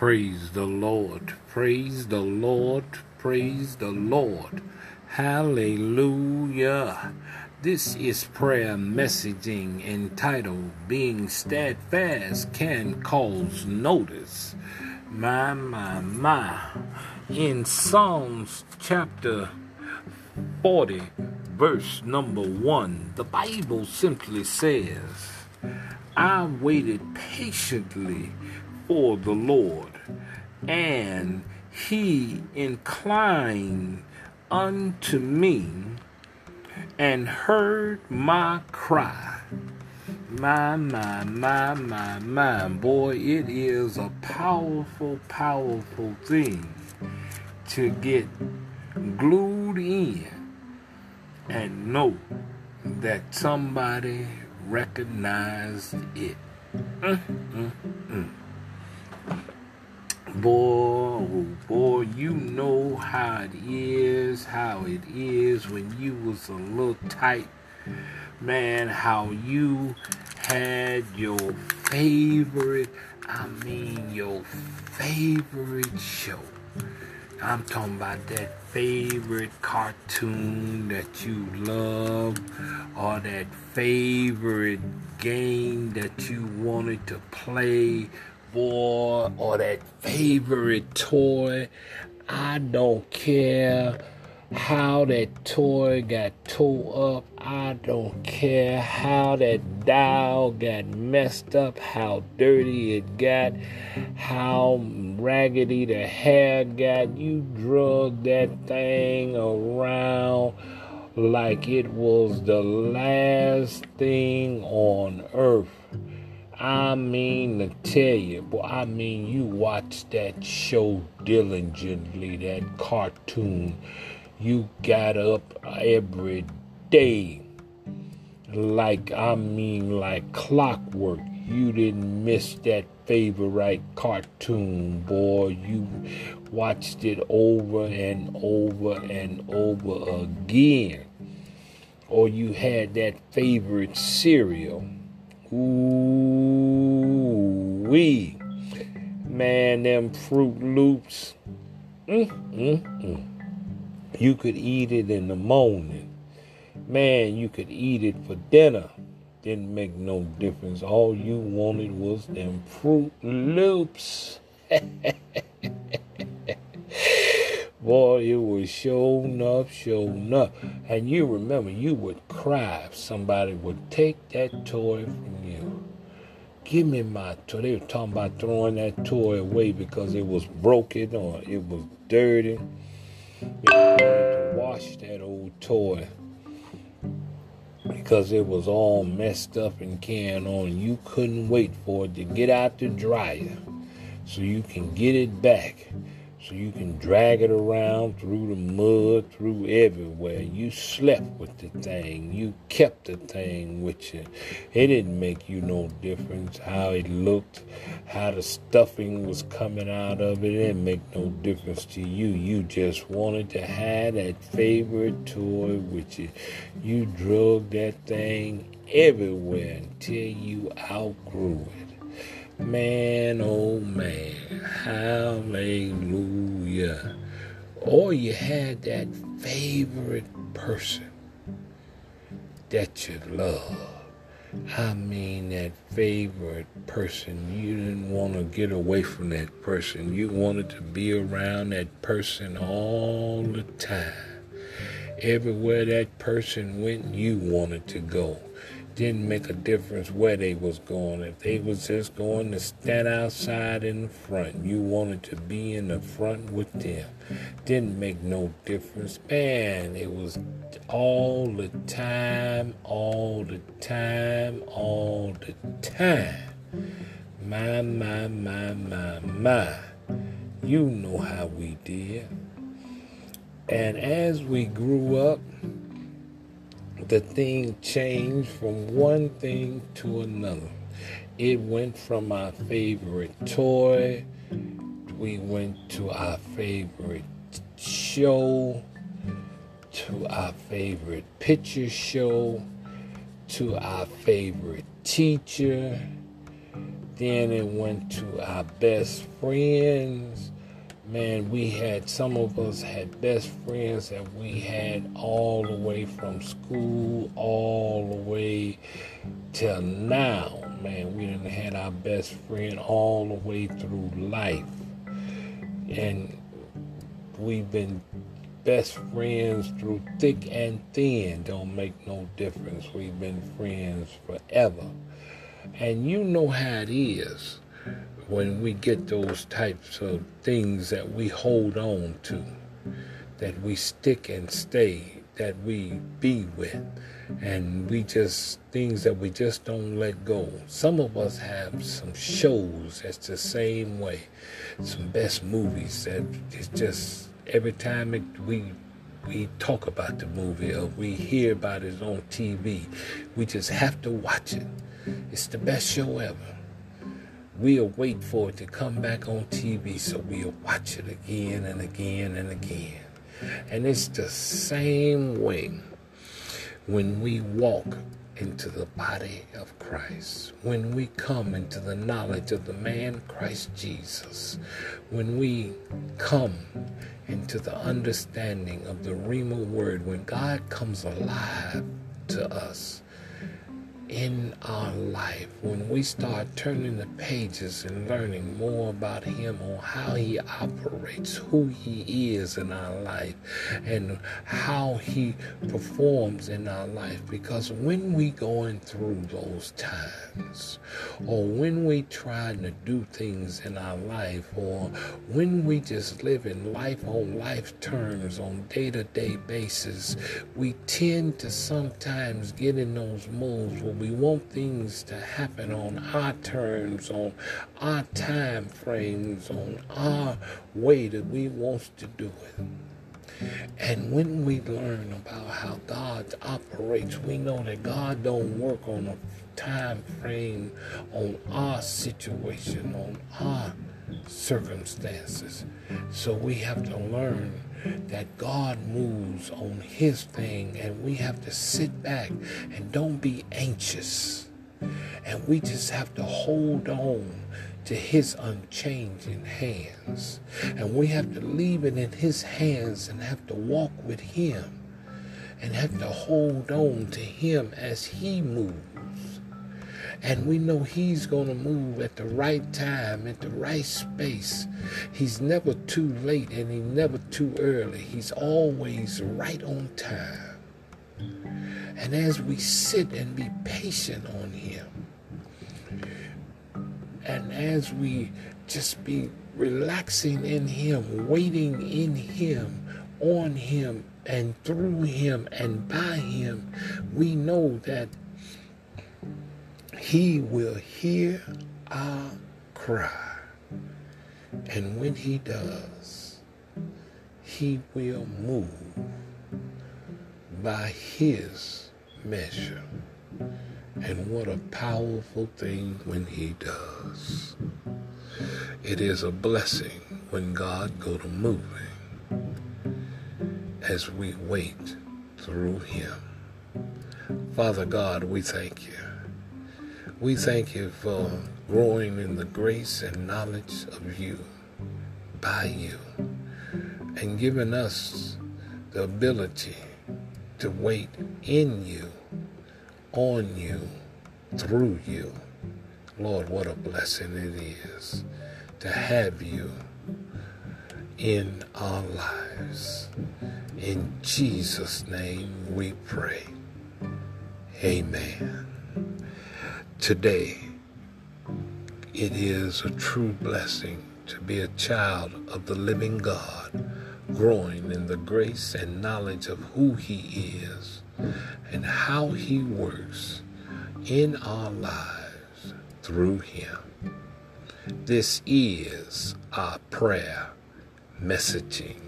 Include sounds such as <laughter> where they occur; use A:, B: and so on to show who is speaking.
A: Praise the Lord. Praise the Lord. Praise the Lord. Hallelujah. This is prayer messaging entitled Being Steadfast Can Cause Notice. My, my, my. In Psalms chapter 40, verse number 1, the Bible simply says, I waited patiently for the Lord, and he inclined unto me and heard my cry. My, my, my, my, my, boy, it is a powerful, powerful thing to get glued in and know that somebody recognized it. Mm, mm, mm. Boy, oh boy, you know how it is, how it is when you was a little tight. Man, how you had your favorite, I mean your favorite show. I'm talking about that favorite cartoon that you love or that favorite game that you wanted to play boy or that favorite toy. I don't care how that toy got tore up. I don't care how that dial got messed up, how dirty it got, how raggedy the hair got. You drug that thing around like it was the last thing on earth. I mean to tell you, boy, I mean you watch that show diligently, that cartoon. You got up every day. Like I mean like clockwork. You didn't miss that favorite cartoon, boy. You watched it over and over and over again. Or you had that favorite cereal Ooh wee. Man, them Froot Loops. Mm, mm, mm. You could eat it in the morning. Man, you could eat it for dinner. Didn't make no difference. All you wanted was them Froot Loops. <laughs> Boy, it was showing up, showing up. And you remember, you would cry if somebody would take that toy from you. Give me my toy. They were talking about throwing that toy away because it was broken or it was dirty. You had to wash that old toy because it was all messed up and carrying on. You couldn't wait for it to get out the dryer so you can get it back so you can drag it around through the mud, through everywhere. You slept with the thing. You kept the thing with you. It didn't make you no difference how it looked, how the stuffing was coming out of it. It didn't make no difference to you. You just wanted to have that favorite toy with you. You drug that thing everywhere until you outgrew it. Man, oh man, hallelujah. Or you had that favorite person that you love. I mean, that favorite person. You didn't want to get away from that person. You wanted to be around that person all the time. Everywhere that person went, you wanted to go didn't make a difference where they was going. If they was just going to stand outside in the front, you wanted to be in the front with them. Didn't make no difference. Man, it was all the time, all the time, all the time. My, my, my, my, my. You know how we did. And as we grew up, the thing changed from one thing to another. It went from our favorite toy, we went to our favorite show, to our favorite picture show, to our favorite teacher, then it went to our best friends. Man, we had some of us had best friends that we had all the way from school all the way till now. Man, we didn't had our best friend all the way through life. And we've been best friends through thick and thin. Don't make no difference. We've been friends forever. And you know how it is when we get those types of things that we hold on to, that we stick and stay, that we be with, and we just, things that we just don't let go. Some of us have some shows that's the same way, some best movies that it's just, every time it, we we talk about the movie or we hear about it on TV, we just have to watch it. It's the best show ever. We'll wait for it to come back on TV so we'll watch it again and again and again. And it's the same way when we walk into the body of Christ, when we come into the knowledge of the man Christ Jesus, when we come into the understanding of the Rhema word, when God comes alive to us, in our life when we start turning the pages and learning more about him on how he operates who he is in our life and how he performs in our life. Because when we going through those times or when we trying to do things in our life or when we just live in life on life terms on day-to-day basis we tend to sometimes get in those where we want things to happen on our terms, on our time frames, on our way that we want to do it. And when we learn about how God operates, we know that God don't work on a time frame on our situation, on our circumstances. So we have to learn that God moves on his thing and we have to sit back and don't be anxious. And we just have to hold on to his unchanging hands. And we have to leave it in his hands and have to walk with him and have to hold on to him as he moves. And we know He's going to move at the right time, at the right space. He's never too late and He's never too early. He's always right on time. And as we sit and be patient on Him, and as we just be relaxing in Him, waiting in Him, on Him, and through Him, and by Him, we know that he will hear our cry. And when He does, He will move by His measure. And what a powerful thing when He does. It is a blessing when God go to moving as we wait through Him. Father God, we thank you. We thank you for growing in the grace and knowledge of you, by you, and giving us the ability to wait in you, on you, through you. Lord, what a blessing it is to have you in our lives. In Jesus' name we pray. Amen. Today, it is a true blessing to be a child of the living God, growing in the grace and knowledge of who He is and how He works in our lives through Him. This is our prayer messaging